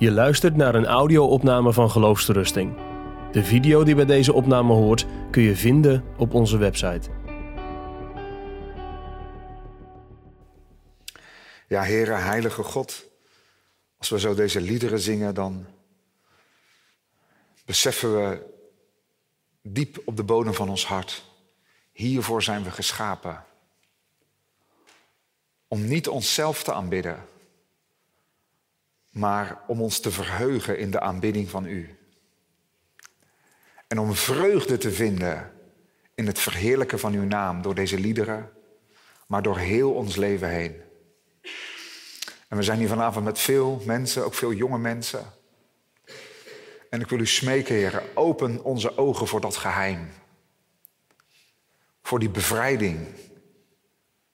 Je luistert naar een audio-opname van Geloofsterusting. De video die bij deze opname hoort kun je vinden op onze website. Ja, Heere, Heilige God, als we zo deze liederen zingen, dan beseffen we diep op de bodem van ons hart, hiervoor zijn we geschapen. Om niet onszelf te aanbidden, maar om ons te verheugen in de aanbidding van U. En om vreugde te vinden in het verheerlijken van Uw naam door deze liederen, maar door heel ons leven heen. En we zijn hier vanavond met veel mensen, ook veel jonge mensen. En ik wil u smeken, heren, open onze ogen voor dat geheim. Voor die bevrijding.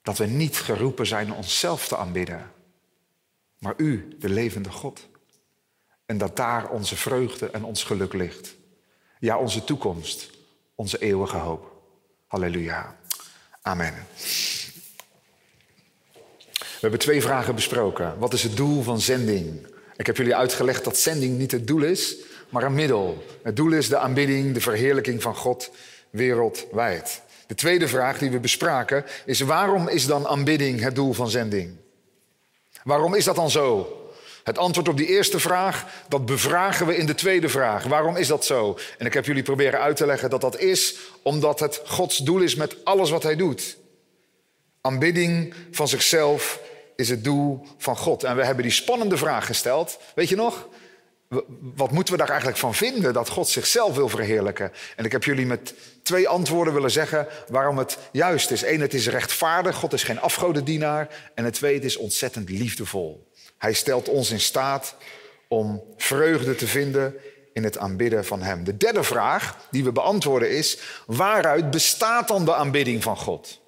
Dat we niet geroepen zijn onszelf te aanbidden, maar u, de levende God. En dat daar onze vreugde en ons geluk ligt. Ja, onze toekomst, onze eeuwige hoop. Halleluja. Amen. We hebben twee vragen besproken. Wat is het doel van zending? Ik heb jullie uitgelegd dat zending niet het doel is, maar een middel. Het doel is de aanbidding, de verheerlijking van God wereldwijd. De tweede vraag die we bespraken is waarom is dan aanbidding het doel van zending? Waarom is dat dan zo? Het antwoord op die eerste vraag, dat bevragen we in de tweede vraag. Waarom is dat zo? En ik heb jullie proberen uit te leggen dat dat is omdat het Gods doel is met alles wat hij doet. Aanbidding van zichzelf is het doel van God. En we hebben die spannende vraag gesteld. Weet je nog? Wat moeten we daar eigenlijk van vinden dat God zichzelf wil verheerlijken? En ik heb jullie met twee antwoorden willen zeggen waarom het juist is. Eén, het is rechtvaardig. God is geen afgodendienaar. En het tweede, het is ontzettend liefdevol. Hij stelt ons in staat om vreugde te vinden in het aanbidden van Hem. De derde vraag die we beantwoorden is: waaruit bestaat dan de aanbidding van God?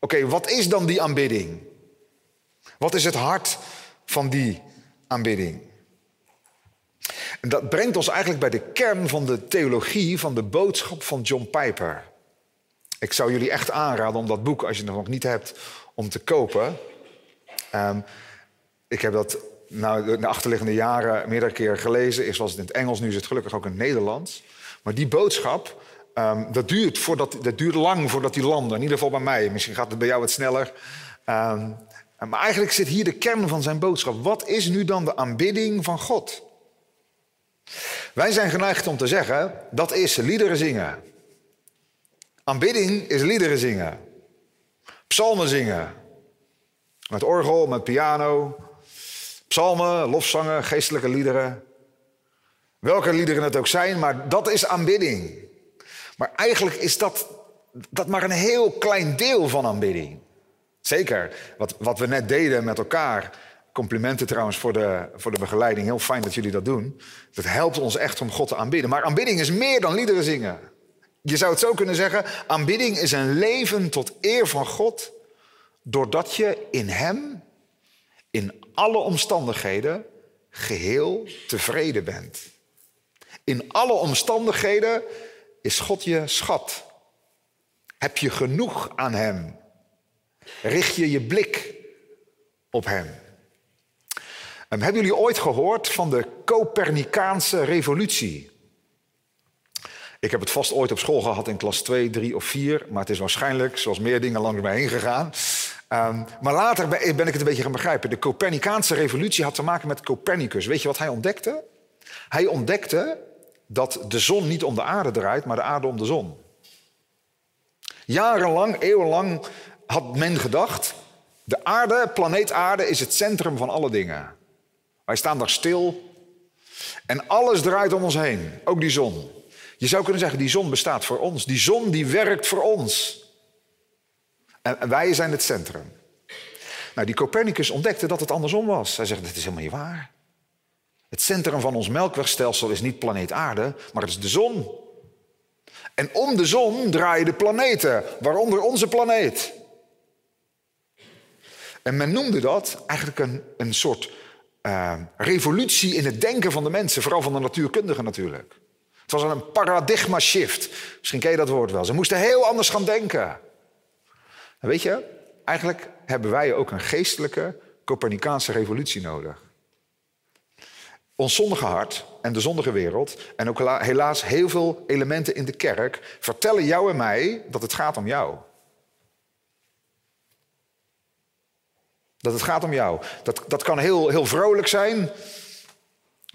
Oké, wat is dan die aanbidding? Wat is het hart van die aanbidding? En dat brengt ons eigenlijk bij de kern van de theologie van de boodschap van John Piper. Ik zou jullie echt aanraden om dat boek, als je het nog niet hebt, om te kopen. Um, ik heb dat nou, de achterliggende jaren meerdere keer gelezen. Eerst was het in het Engels, nu is het gelukkig ook in het Nederlands. Maar die boodschap, um, dat, duurt dat duurt lang voordat die landen. In ieder geval bij mij. Misschien gaat het bij jou wat sneller. Um, maar eigenlijk zit hier de kern van zijn boodschap. Wat is nu dan de aanbidding van God? Wij zijn geneigd om te zeggen, dat is liederen zingen. Aanbidding is liederen zingen. Psalmen zingen. Met orgel, met piano. Psalmen, lofzangen, geestelijke liederen. Welke liederen het ook zijn, maar dat is aanbidding. Maar eigenlijk is dat, dat maar een heel klein deel van aanbidding. Zeker, wat, wat we net deden met elkaar. Complimenten trouwens voor de, voor de begeleiding. Heel fijn dat jullie dat doen. Dat helpt ons echt om God te aanbidden. Maar aanbidding is meer dan liederen zingen. Je zou het zo kunnen zeggen: aanbidding is een leven tot eer van God. Doordat je in Hem, in alle omstandigheden, geheel tevreden bent. In alle omstandigheden is God je schat. Heb je genoeg aan Hem? Richt je je blik op Hem? En hebben jullie ooit gehoord van de Copernicaanse revolutie? Ik heb het vast ooit op school gehad in klas 2, 3 of 4, maar het is waarschijnlijk, zoals meer dingen, langs mij heen gegaan. Um, maar later ben ik het een beetje gaan begrijpen. De Copernicaanse revolutie had te maken met Copernicus. Weet je wat hij ontdekte? Hij ontdekte dat de zon niet om de aarde draait, maar de aarde om de zon. Jarenlang, eeuwenlang had men gedacht, de aarde, planeet aarde, is het centrum van alle dingen. Wij staan daar stil en alles draait om ons heen, ook die zon. Je zou kunnen zeggen, die zon bestaat voor ons. Die zon die werkt voor ons. En wij zijn het centrum. Nou, die Copernicus ontdekte dat het andersom was. Hij zegt, dit is helemaal niet waar. Het centrum van ons melkwegstelsel is niet planeet aarde, maar het is de zon. En om de zon draaien de planeten, waaronder onze planeet. En men noemde dat eigenlijk een, een soort uh, revolutie in het denken van de mensen, vooral van de natuurkundigen natuurlijk. Het was een paradigma shift. Misschien ken je dat woord wel. Ze moesten heel anders gaan denken. En weet je, eigenlijk hebben wij ook een geestelijke Copernicaanse revolutie nodig. ons zondige hart en de zondige wereld, en ook helaas heel veel elementen in de kerk, vertellen jou en mij dat het gaat om jou. Dat het gaat om jou. Dat, dat kan heel, heel vrolijk zijn.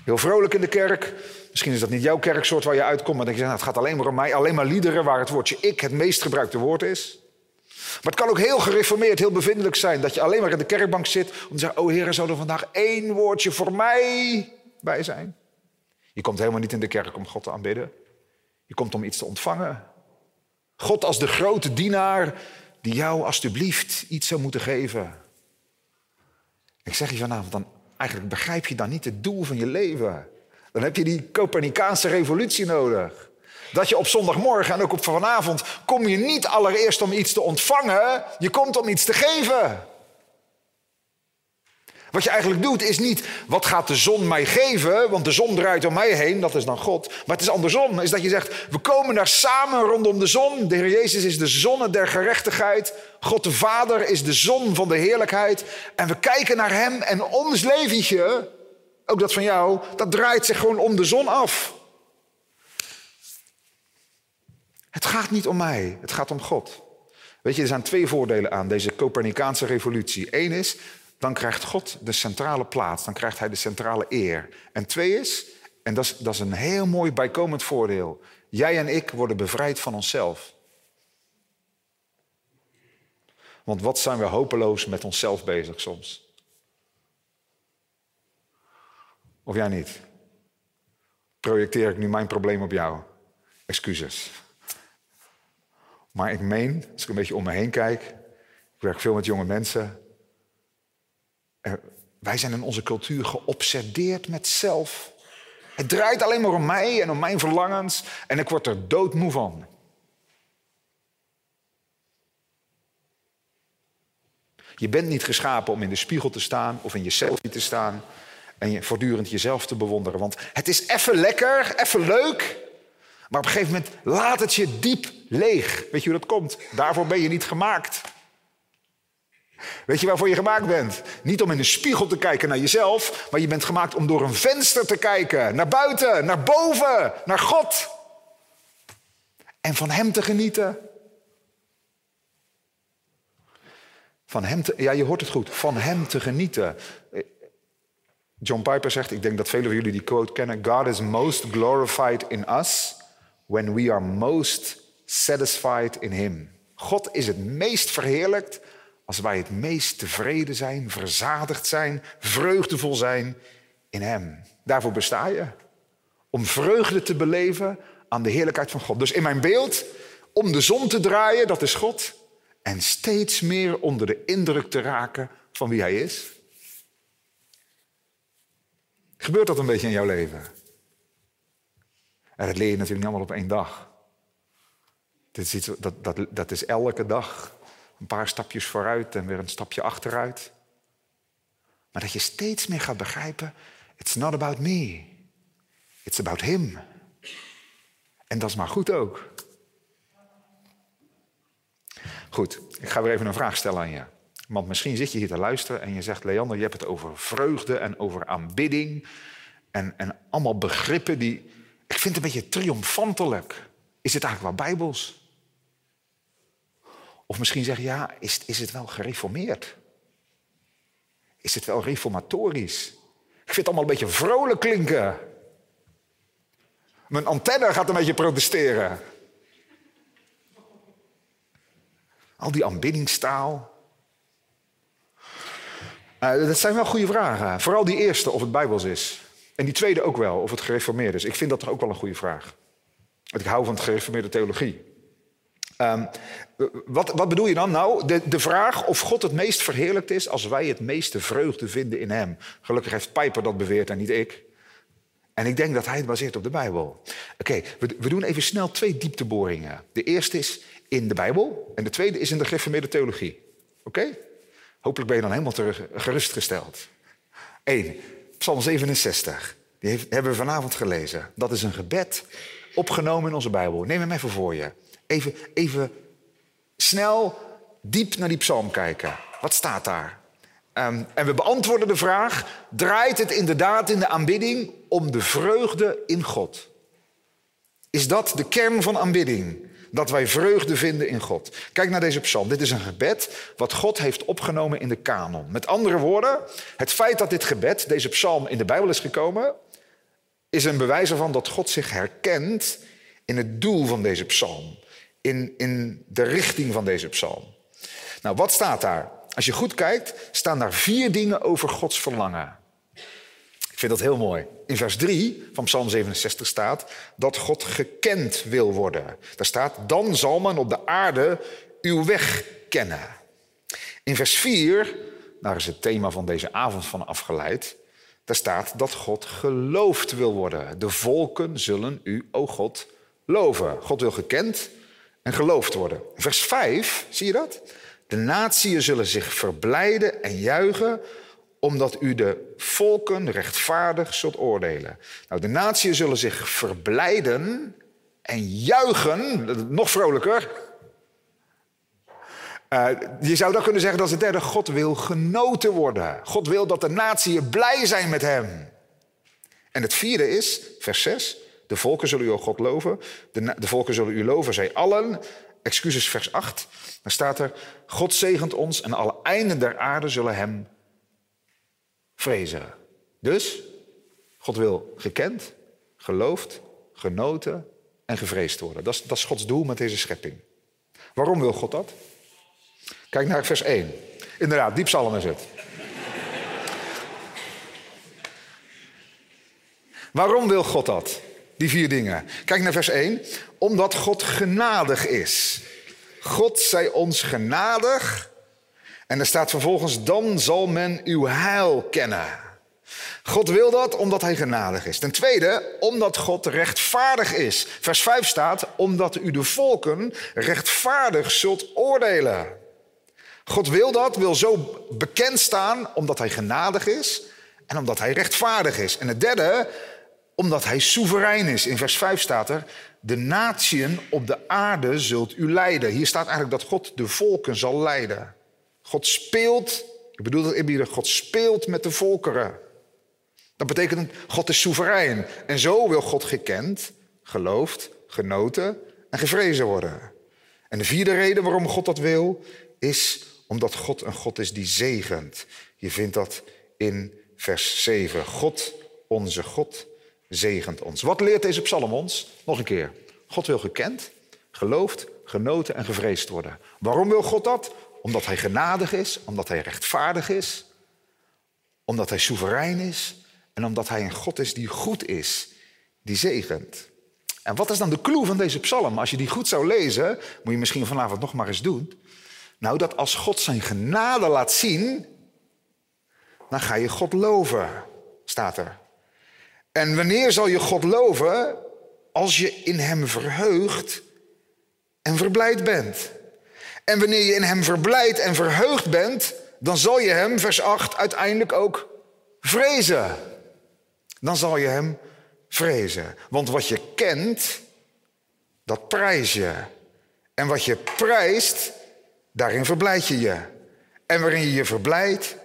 Heel vrolijk in de kerk. Misschien is dat niet jouw kerksoort waar je uitkomt, maar dan denk je, nou, het gaat alleen maar om mij. Alleen maar liederen waar het woordje ik het meest gebruikte woord is. Maar het kan ook heel gereformeerd, heel bevindelijk zijn. Dat je alleen maar in de kerkbank zit om te zeggen, oh Heer, zou er vandaag één woordje voor mij bij zijn? Je komt helemaal niet in de kerk om God te aanbidden. Je komt om iets te ontvangen. God als de grote dienaar die jou alstublieft iets zou moeten geven. Ik zeg je vanavond, dan eigenlijk begrijp je dan niet het doel van je leven. Dan heb je die Copernicaanse revolutie nodig. Dat je op zondagmorgen en ook op vanavond kom je niet allereerst om iets te ontvangen, je komt om iets te geven. Wat je eigenlijk doet is niet wat gaat de zon mij geven, want de zon draait om mij heen, dat is dan God. Maar het is andersom, is dat je zegt, we komen daar samen rondom de zon. De Heer Jezus is de zonne der gerechtigheid. God de Vader is de zon van de heerlijkheid. En we kijken naar Hem en ons leventje, ook dat van jou, dat draait zich gewoon om de zon af. Het gaat niet om mij, het gaat om God. Weet je, er zijn twee voordelen aan deze Copernicaanse revolutie. Eén is, dan krijgt God de centrale plaats, dan krijgt hij de centrale eer. En twee is, en dat is, dat is een heel mooi bijkomend voordeel, jij en ik worden bevrijd van onszelf. Want wat zijn we hopeloos met onszelf bezig soms? Of jij niet? Projecteer ik nu mijn probleem op jou? Excuses. Maar ik meen, als ik een beetje om me heen kijk, ik werk veel met jonge mensen, wij zijn in onze cultuur geobsedeerd met zelf. Het draait alleen maar om mij en om mijn verlangens en ik word er doodmoe van. Je bent niet geschapen om in de spiegel te staan of in je selfie te staan en je voortdurend jezelf te bewonderen. Want het is even lekker, even leuk, maar op een gegeven moment laat het je diep leeg. Weet je hoe dat komt? Daarvoor ben je niet gemaakt. Weet je waarvoor je gemaakt bent? Niet om in de spiegel te kijken naar jezelf, maar je bent gemaakt om door een venster te kijken. Naar buiten, naar boven, naar God. En van Hem te genieten. Van Hem te, ja, je hoort het goed. Van Hem te genieten. John Piper zegt, ik denk dat velen van jullie die quote kennen. God is most glorified in us when we are most satisfied in Him. God is het meest verheerlijkt als wij het meest tevreden zijn, verzadigd zijn, vreugdevol zijn in Hem. Daarvoor besta je. Om vreugde te beleven aan de heerlijkheid van God. Dus in mijn beeld, om de zon te draaien, dat is God. En steeds meer onder de indruk te raken van wie Hij is. Gebeurt dat een beetje in jouw leven? En dat leer je natuurlijk niet allemaal op één dag. Is, dat, dat is elke dag een paar stapjes vooruit en weer een stapje achteruit. Maar dat je steeds meer gaat begrijpen, it's not about me. It's about him. En dat is maar goed ook. Goed, ik ga weer even een vraag stellen aan je. Want misschien zit je hier te luisteren en je zegt, Leander, je hebt het over vreugde en over aanbidding. En, en allemaal begrippen die, ik vind het een beetje triomfantelijk. Is het eigenlijk wel bijbels? Of misschien zeggen, ja, is, is het wel gereformeerd? Is het wel reformatorisch? Ik vind het allemaal een beetje vrolijk klinken. Mijn antenne gaat een beetje protesteren. Al die aanbiddingstaal. Uh, dat zijn wel goede vragen. Vooral die eerste, of het bijbels is. En die tweede ook wel, of het gereformeerd is. Ik vind dat toch ook wel een goede vraag. Want ik hou van het gereformeerde theologie. Um, wat, wat, bedoel je dan? Nou, de, de, vraag of God het meest verheerlijkt is als wij het meeste vreugde vinden in Hem. Gelukkig heeft Pijper dat beweerd en niet ik. En ik denk dat hij het baseert op de Bijbel. Oké, we, doen even snel twee diepteboringen. De eerste is in de Bijbel en de tweede is in de gereformeerde theologie. Oké? Hopelijk ben je dan helemaal terug, gerustgesteld. Eén, Psalm 67. Die hebben we vanavond gelezen. Dat is een gebed opgenomen in onze Bijbel. Neem hem even voor je. Even, even snel diep naar die psalm kijken. Wat staat daar? Ehm, en we beantwoorden de vraag: draait het inderdaad in de aanbidding om de vreugde in God? Is dat de kern van aanbidding? Dat wij vreugde vinden in God. Kijk naar deze psalm. Dit is een gebed wat God heeft opgenomen in de kanon. Met andere woorden, het feit dat dit gebed, deze psalm, in de Bijbel is gekomen, is een bewijs ervan dat God zich herkent in het doel van deze psalm. In, in de richting van deze psalm. Nou, wat staat daar? Als je goed kijkt, staan daar vier dingen over Gods verlangen. Ik vind dat heel mooi. In vers 3 van Psalm 67 staat dat God gekend wil worden. Daar staat, dan zal men op de aarde uw weg kennen. In vers 4, daar is het thema van deze avond van afgeleid, daar staat dat God geloofd wil worden. De volken zullen u, o God, loven. God wil gekend en geloofd worden. Vers 5, zie je dat? De natieën zullen zich verblijden en juichen omdat u de volken rechtvaardig zult oordelen. Nou, de natieën zullen zich verblijden en juichen, nog vrolijker. Uh, je zou dan kunnen zeggen dat het derde, God wil genoten worden. God wil dat de natieën blij zijn met hem. En het vierde is, vers 6, de volken zullen u, God, loven. De, de volken zullen u loven, zij allen. Excuses, vers 8. Dan staat er, God zegent ons en alle einden der aarde zullen hem vrezen. Dus, God wil gekend, geloofd, genoten en gevreesd worden. Dat is, dat is Gods doel met deze schepping. Waarom wil God dat? Kijk naar vers 1. Inderdaad, diep psalm is het. Waarom wil God dat? Die vier dingen. Kijk naar vers 1. Omdat God genadig is. God zij ons genadig. En er staat vervolgens, dan zal men uw heil kennen. God wil dat omdat hij genadig is. Ten tweede, omdat God rechtvaardig is. Vers 5 staat, omdat u de volken rechtvaardig zult oordelen. God wil dat, wil zo bekend staan omdat hij genadig is en omdat hij rechtvaardig is. En het derde, omdat hij soeverein is. In vers 5 staat er, de natieën op de aarde zult u leiden. Hier staat eigenlijk dat God de volken zal leiden. God speelt, ik bedoel dat inbieden, God speelt met de volkeren. Dat betekent, God is soeverein. En zo wil God gekend, geloofd, genoten en gevrezen worden. En de vierde reden waarom God dat wil, is omdat God een God is die zegent. Je vindt dat in vers 7. God, onze God, zegent ons. Wat leert deze psalm ons? Nog een keer. God wil gekend, geloofd, genoten en gevreesd worden. Waarom wil God dat? Omdat hij genadig is, omdat hij rechtvaardig is, omdat hij soeverein is en omdat hij een God is die goed is, die zegent. En wat is dan de clue van deze psalm? Als je die goed zou lezen, moet je misschien vanavond nog maar eens doen. Nou, dat als God zijn genade laat zien, dan ga je God loven, staat er. En wanneer zal je God loven? Als je in Hem verheugt en verblijd bent. En wanneer je in Hem verblijd en verheugd bent, dan zal je Hem, vers 8, uiteindelijk ook vrezen. Dan zal je Hem vrezen. Want wat je kent, dat prijs je. En wat je prijst, daarin verblijd je je. En waarin je je verblijdt,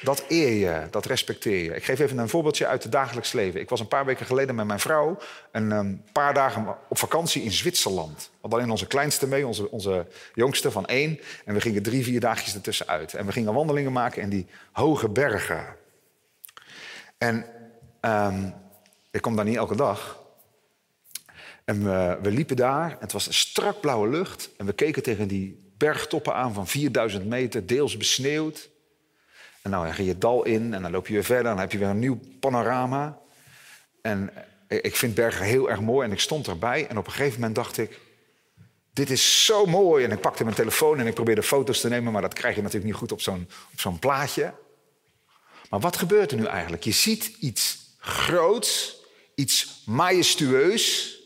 dat eer je, dat respecteer je. Ik geef even een voorbeeldje uit het dagelijks leven. Ik was een paar weken geleden met mijn vrouw een ehm, paar dagen op vakantie in Zwitserland. Hadden alleen onze kleinste mee, onze, onze jongste van één. En we gingen drie, vier dagjes ertussen uit. En we gingen wandelingen maken in die hoge bergen. En ehm, ik kom daar niet elke dag. En we, we liepen daar, en het was een strak blauwe lucht. En we keken tegen die bergtoppen aan van 4000 meter, deels besneeuwd. En nou, dan je het dal in en dan loop je weer verder. Dan heb je weer een nieuw panorama. En ik vind bergen heel erg mooi en ik stond erbij. En op een gegeven moment dacht ik, dit is zo mooi. En ik pakte mijn telefoon en ik probeerde foto's te nemen. Maar dat krijg je natuurlijk niet goed op zo'n zo'n plaatje. Maar wat gebeurt er nu eigenlijk? Je ziet iets groots, iets majestueus,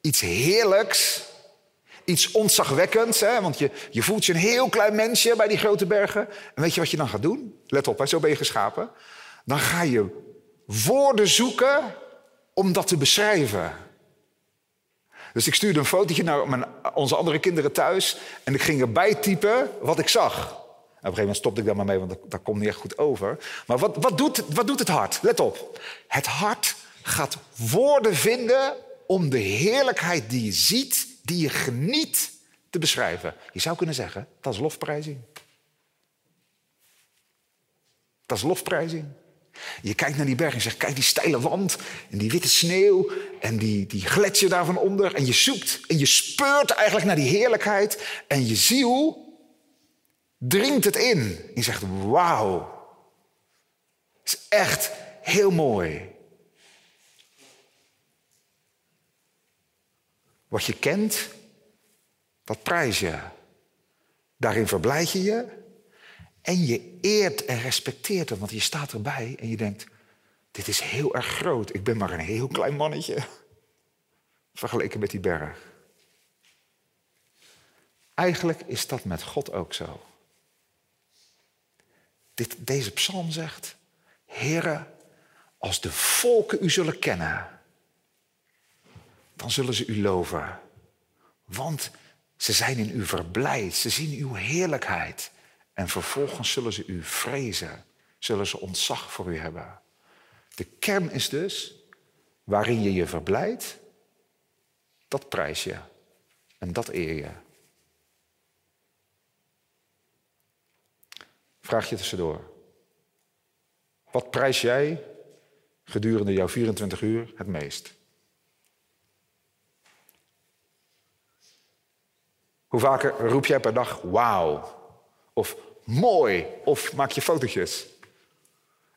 iets heerlijks. Iets ontzagwekkends, hè? want je, je voelt je een heel klein mensje bij die grote bergen. En weet je wat je dan gaat doen? Let op, zo ben je geschapen. Dan ga je woorden zoeken om dat te beschrijven. Dus ik stuurde een fotootje naar mijn, onze andere kinderen thuis en ik ging erbij typen wat ik zag. een gegeven moment stopte ik daar maar mee, want dat, dat komt niet echt goed over. Maar wat, wat, doet, wat doet het hart? Let op. Het hart gaat woorden vinden om de heerlijkheid die je ziet, die je geniet, te beschrijven. Je zou kunnen zeggen, dat is lofprijzing. Dat is lofprijzing. Je kijkt naar die berg en zegt, kijk die steile wand en die witte sneeuw en die, die gletsjer daarvan onder. En je zoekt en je speurt eigenlijk naar die heerlijkheid en je ziel dringt het in. Je zegt, wauw, het is echt heel mooi. Wat je kent, dat prijs je. Daarin verblijd je je en je eert en respecteert hem, want je staat erbij en je denkt, dit is heel erg groot. Ik ben maar een heel klein mannetje vergeleken met die berg. Eigenlijk is dat met God ook zo. Dit, deze psalm zegt, Heere, als de volken u zullen kennen, dan zullen ze u loven. Want ze zijn in u verblijd, ze zien uw heerlijkheid. En vervolgens zullen ze u vrezen, zullen ze ontzag voor u hebben. De kern is dus, waarin je je verblijdt, dat prijs je en dat eer je. Vraag je tussendoor. Wat prijs jij gedurende jouw 24 uur het meest? Hoe vaker roep jij per dag wauw? Of mooi? Of maak je fotootjes?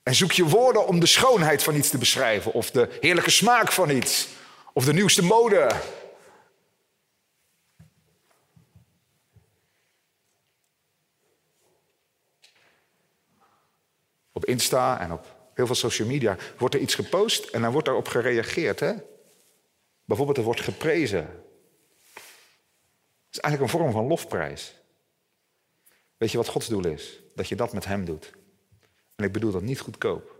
En zoek je woorden om de schoonheid van iets te beschrijven, of de heerlijke smaak van iets, of de nieuwste mode. Op Insta en op heel veel social media wordt er iets gepost en dan wordt daarop gereageerd. Hè? Bijvoorbeeld er wordt geprezen. Is eigenlijk een vorm van lofprijs. Weet je wat Gods doel is? Dat je dat met Hem doet. En ik bedoel dat niet goedkoop.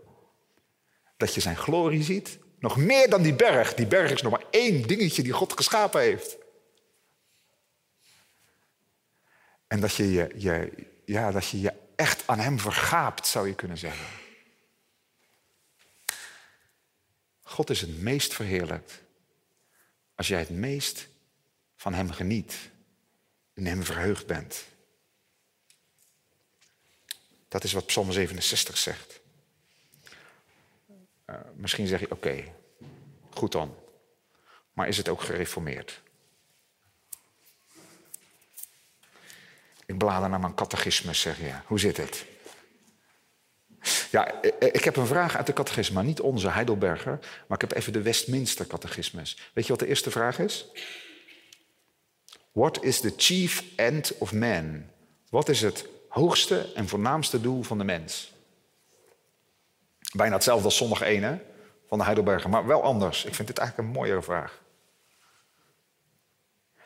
Dat je zijn glorie ziet, nog meer dan die berg. Die berg is nog maar één dingetje die God geschapen heeft. En dat je je, je, ja, dat je je echt aan Hem vergaapt, zou je kunnen zeggen. God is het meest verheerlijkt als jij het meest van Hem geniet, in Hem verheugd bent. Dat is wat Psalm 67 zegt. Uh, misschien zeg je, oké, goed dan. Maar is het ook gereformeerd? Ik blader naar mijn catechismus, zeg je. Hoe zit het? Ja, ik heb een vraag uit de maar niet onze Heidelberger. Maar ik heb even de Westminster catechismus. Weet je wat de eerste vraag is? What is the chief end of man? Wat is het hoogste en voornaamste doel van de mens? Bijna hetzelfde als zondag 1 van de Heidelberger, maar wel anders. Ik vind dit eigenlijk een mooiere vraag.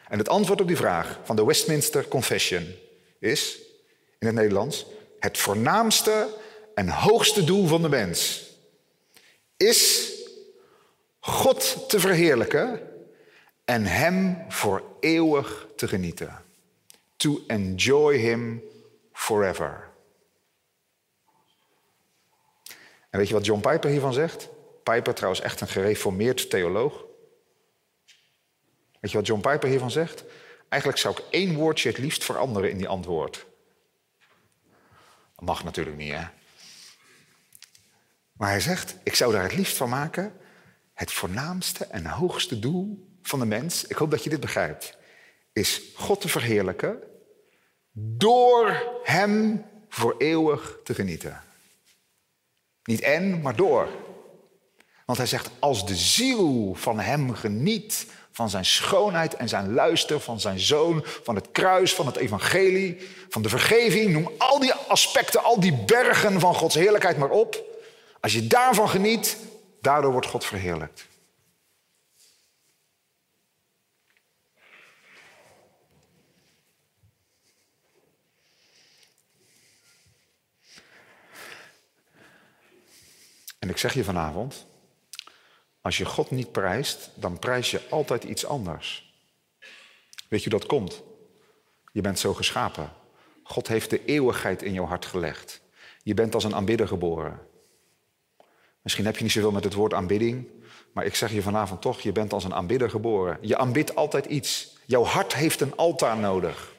En het antwoord op die vraag van de Westminster Confession is, in het Nederlands, het voornaamste en hoogste doel van de mens is God te verheerlijken en Hem voor eeuwig te genieten. To enjoy Him forever. En weet je wat John Piper hiervan zegt? Piper trouwens echt een gereformeerd theoloog. Weet je wat John Piper hiervan zegt? Eigenlijk zou ik één woordje het liefst veranderen in die antwoord. Dat mag natuurlijk niet, hè? Maar hij zegt, ik zou daar het liefst van maken... het voornaamste en hoogste doel van de mens... ik hoop dat je dit begrijpt... is God te verheerlijken door Hem voor eeuwig te genieten. Niet en, maar door. Want hij zegt, als de ziel van Hem geniet, van zijn schoonheid en zijn luister, van zijn zoon, van het kruis, van het evangelie, van de vergeving, noem al die aspecten, al die bergen van Gods heerlijkheid maar op. Als je daarvan geniet, daardoor wordt God verheerlijkt. En ik zeg je vanavond, als je God niet prijst, dan prijs je altijd iets anders. Weet je hoe dat komt? Je bent zo geschapen. God heeft de eeuwigheid in jouw hart gelegd. Je bent als een aanbidder geboren. Misschien heb je niet zoveel met het woord aanbidding, maar ik zeg je vanavond toch, je bent als een aanbidder geboren. Je aanbidt altijd iets. Jouw hart heeft een altaar nodig.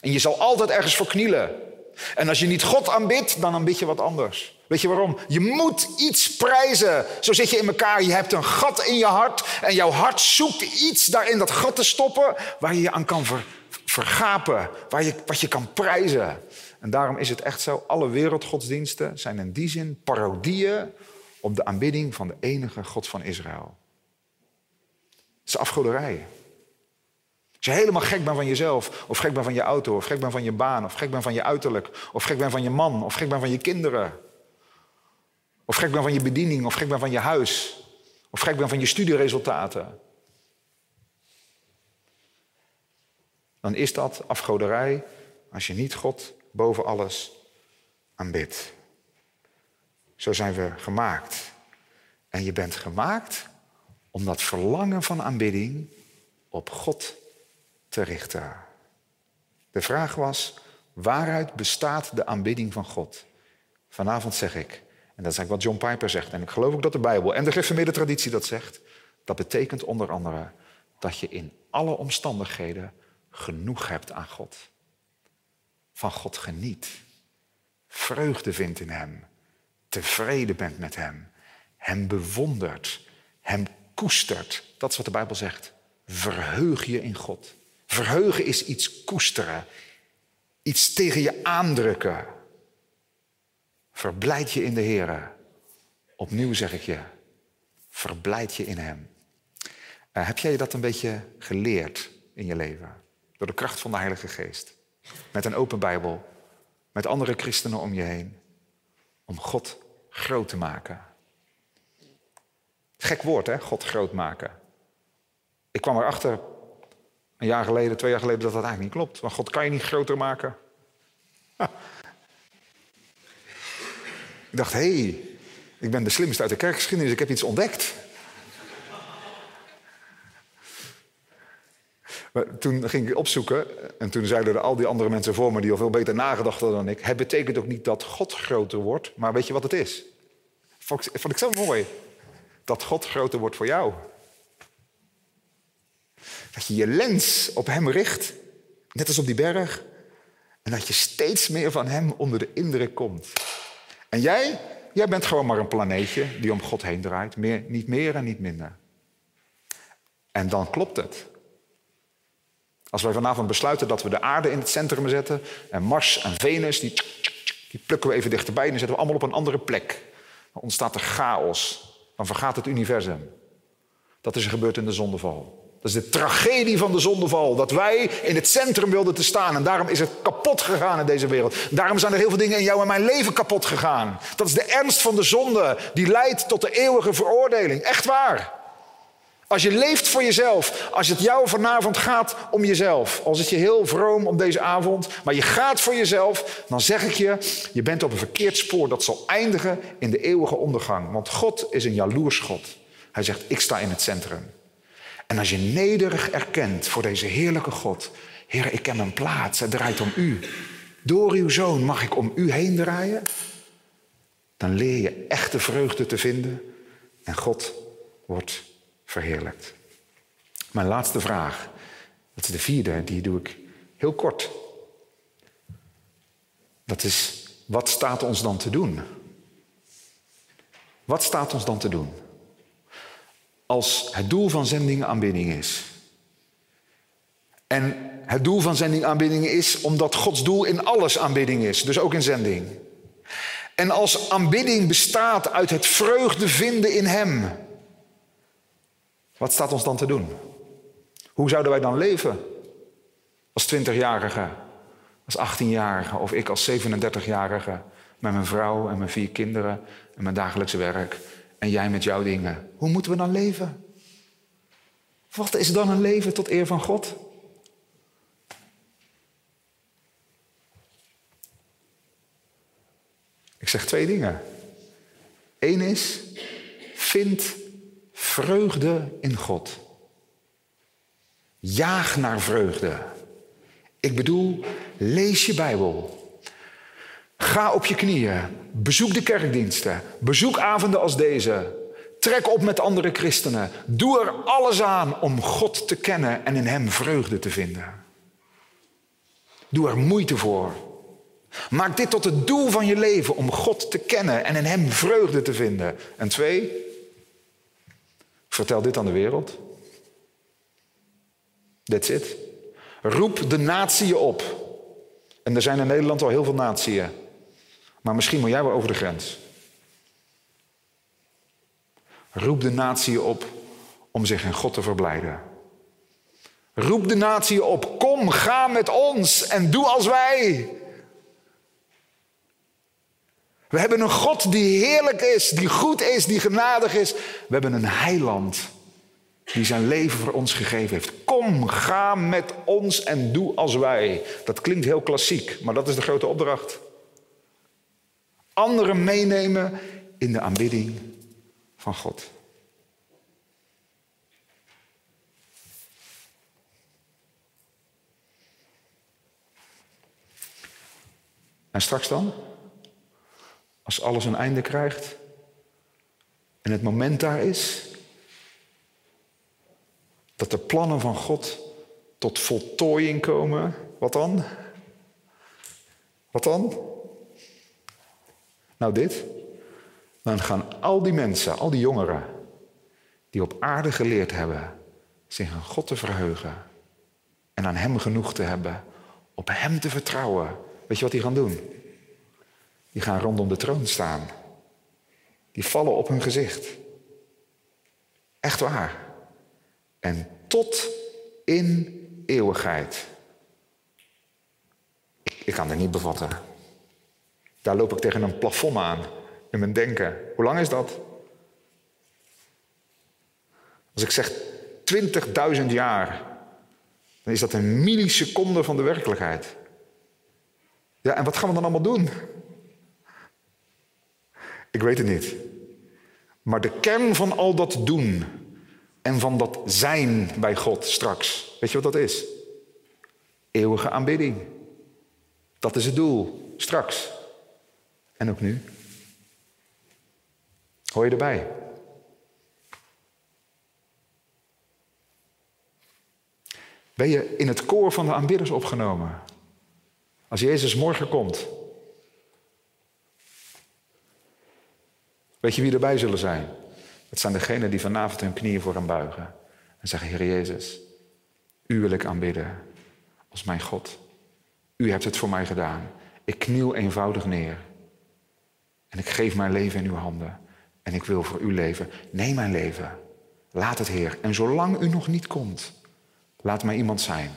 En je zal altijd ergens voor knielen. En als je niet God aanbidt, dan aanbid je wat anders. Weet je waarom? Je moet iets prijzen. Zo zit je in elkaar. Je hebt een gat in je hart. En jouw hart zoekt iets daarin dat gat te stoppen. Waar je je aan kan vergapen. Waar je, wat je kan prijzen. En daarom is het echt zo. Alle wereldgodsdiensten zijn in die zin parodieën op de aanbidding van de enige God van Israël. Het is afgoderij. Als je helemaal gek bent van jezelf, of gek bent van je auto, of gek bent van je baan, of gek bent van je uiterlijk, of gek bent van je man, of gek bent van je kinderen, of gek bent van je bediening, of gek bent van je huis, of gek bent van je studieresultaten, dan is dat afgoderij als je niet God boven alles aanbidt. Zo zijn we gemaakt. En je bent gemaakt om dat verlangen van aanbidding op God te richten. De vraag was, waaruit bestaat de aanbidding van God? Vanavond zeg ik, en dat is eigenlijk wat John Piper zegt, en ik geloof ook dat de Bijbel en de gereformeerde traditie dat zegt, dat betekent onder andere dat je in alle omstandigheden genoeg hebt aan God. Van God geniet, vreugde vindt in Hem, tevreden bent met Hem, Hem bewondert, Hem koestert. Dat is wat de Bijbel zegt. Verheug je in God. Verheugen is iets koesteren, iets tegen je aandrukken. Verblijd je in de Heer. Opnieuw zeg ik je, verblijd je in Hem. Uh, heb jij dat een beetje geleerd in je leven? Door de kracht van de Heilige Geest. Met een open Bijbel. Met andere christenen om je heen. Om God groot te maken. Gek woord, hè? God groot maken. Ik kwam erachter een jaar geleden, twee jaar geleden, dat dat eigenlijk niet klopt. Want God kan je niet groter maken. Ik dacht, hé, hey, ik ben de slimste uit de kerkgeschiedenis, ik heb iets ontdekt. Maar toen ging ik opzoeken en toen zeiden er al die andere mensen voor me die al veel beter nagedacht hadden dan ik. Het betekent ook niet dat God groter wordt, maar weet je wat het is? Vond ik, vond ik zo mooi. Dat God groter wordt voor jou. Dat je je lens op Hem richt, net als op die berg. En dat je steeds meer van Hem onder de indruk komt. En jij, jij bent gewoon maar een planeetje die om God heen draait. Meer, niet meer en niet minder. En dan klopt het. Als wij vanavond besluiten dat we de aarde in het centrum zetten en Mars en Venus, die, plukken we even dichterbij en dan zetten we allemaal op een andere plek. Dan ontstaat er chaos. Dan vergaat het universum. Dat is er gebeurd in de zondeval. Dat is de tragedie van de zondeval. Dat wij in het centrum wilden te staan. En daarom is het kapot gegaan in deze wereld. Daarom zijn er heel veel dingen in jou en mijn leven kapot gegaan. Dat is de ernst van de zonde. Die leidt tot de eeuwige veroordeling. Echt waar. Als je leeft voor jezelf, als het jou vanavond gaat om jezelf, als het je heel vroom op deze avond, maar je gaat voor jezelf, dan zeg ik je, je bent op een verkeerd spoor dat zal eindigen in de eeuwige ondergang. Want God is een jaloers God. Hij zegt, ik sta in het centrum. En als je nederig erkent voor deze heerlijke God, Heer, ik ken een plaats, het draait om U. Door uw zoon mag ik om U heen draaien. Dan leer je echte vreugde te vinden en God wordt verheerlijkt. Mijn laatste vraag, dat is de vierde, die doe ik heel kort. Dat is, wat staat ons dan te doen? Wat staat ons dan te doen? Als het doel van zending aanbidding is. En het doel van zending aanbidding is omdat Gods doel in alles aanbidding is, dus ook in zending. En als aanbidding bestaat uit het vreugde vinden in Hem, wat staat ons dan te doen? Hoe zouden wij dan leven? Als 20-jarige, als 18-jarige of ik als 37-jarige met mijn vrouw en mijn vier kinderen en mijn dagelijkse werk en jij met jouw dingen. Hoe moeten we dan leven? Wat is dan een leven tot eer van God? Ik zeg twee dingen. Eén is, vind vreugde in God. Jaag naar vreugde. Ik bedoel, Lees je Bijbel. Ga op je knieën. Bezoek de kerkdiensten. Bezoek avonden als deze. Trek op met andere christenen. Doe er alles aan om God te kennen en in Hem vreugde te vinden. Doe er moeite voor. Maak dit tot het doel van je leven om God te kennen en in Hem vreugde te vinden. En twee, vertel dit aan de wereld. That's it. Roep de natie op. En er zijn in Nederland al heel veel natieën. Maar misschien moet jij wel over de grens. Roep de natie op om zich in God te verblijden. Roep de natie op, kom, ga met ons en doe als wij. We hebben een God die heerlijk is, die goed is, die genadig is. We hebben een heiland die zijn leven voor ons gegeven heeft. Kom, ga met ons en doe als wij. Dat klinkt heel klassiek, maar dat is de grote opdracht. Anderen meenemen in de aanbidding van God. En straks dan? Als alles een einde krijgt en het moment daar is dat de plannen van God tot voltooiing komen, wat dan? Wat dan? Nou dit. Dan gaan al die mensen, al die jongeren die op aarde geleerd hebben zich aan God te verheugen en aan Hem genoeg te hebben, op Hem te vertrouwen. Weet je wat die gaan doen? Die gaan rondom de troon staan. Die vallen op hun gezicht. Echt waar. En tot in eeuwigheid. Ik kan het niet bevatten. Daar loop ik tegen een plafond aan in mijn denken. Hoe lang is dat? Als ik zeg 20.000 jaar, dan is dat een milliseconde van de werkelijkheid. Ja, en wat gaan we dan allemaal doen? Ik weet het niet. Maar de kern van al dat doen en van dat zijn bij God straks, weet je wat dat is? Eeuwige aanbidding. Dat is het doel, straks. En ook nu. Hoor je erbij? Ben je in het koor van de aanbidders opgenomen? Als Jezus morgen komt, weet je wie erbij zullen zijn? Het zijn degenen die vanavond hun knieën voor hem buigen en zeggen: Heer Jezus, U wil ik aanbidden als mijn God. U hebt het voor mij gedaan. Ik kniel eenvoudig neer. En ik geef mijn leven in uw handen. En ik wil voor u leven. Neem mijn leven. Laat het, Heer. En zolang u nog niet komt, laat mij iemand zijn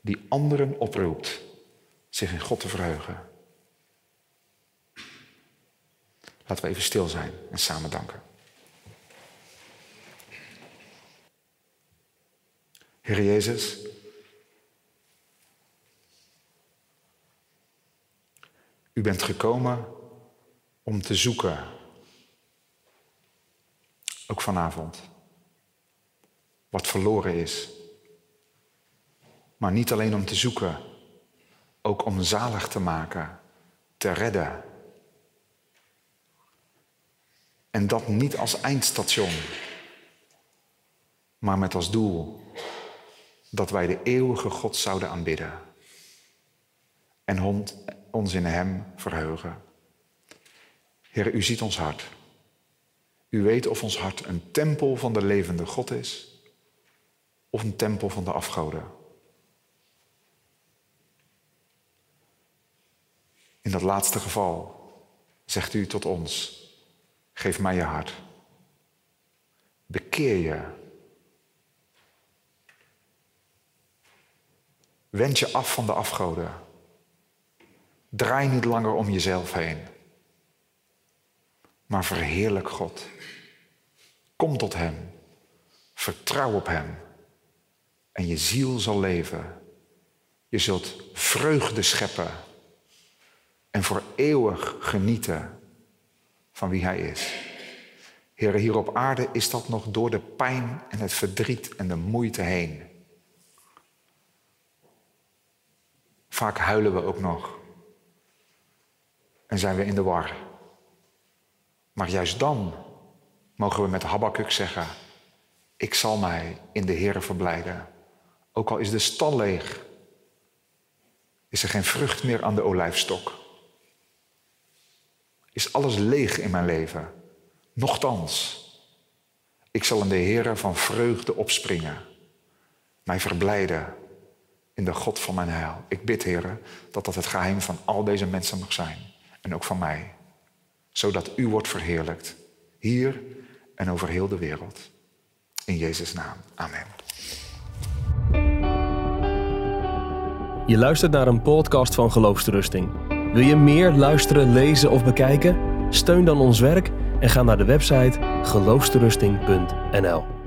die anderen oproept zich in God te verheugen. Laten we even stil zijn en samen danken. Heer Jezus, u bent gekomen om te zoeken, ook vanavond, wat verloren is. Maar niet alleen om te zoeken, ook om zalig te maken, te redden. En dat niet als eindstation, maar met als doel dat wij de eeuwige God zouden aanbidden en ons in Hem verheugen. Heer, u ziet ons hart. U weet of ons hart een tempel van de levende God is of een tempel van de afgoden. In dat laatste geval zegt u tot ons, geef mij je hart. Bekeer je. Wend je af van de afgoden. Draai niet langer om jezelf heen maar verheerlijk God. Kom tot Hem. Vertrouw op Hem. En je ziel zal leven. Je zult vreugde scheppen. En voor eeuwig genieten van wie Hij is. Heer, hier op aarde is dat nog door de pijn en het verdriet en de moeite heen. Vaak huilen we ook nog. En zijn we in de war. Maar juist dan mogen we met Habakkuk zeggen: Ik zal mij in de Heer verblijden. Ook al is de stal leeg, is er geen vrucht meer aan de olijfstok. Is alles leeg in mijn leven? Nochtans, ik zal in de Heer van vreugde opspringen, mij verblijden in de God van mijn heil. Ik bid, Heer, dat dat het geheim van al deze mensen mag zijn en ook van mij, zodat U wordt verheerlijkt, hier en over heel de wereld. In Jezus' naam. Amen. Je luistert naar een podcast van Geloofsterusting. Wil je meer luisteren, lezen of bekijken? Steun dan ons werk en ga naar de website geloofsterusting.nl.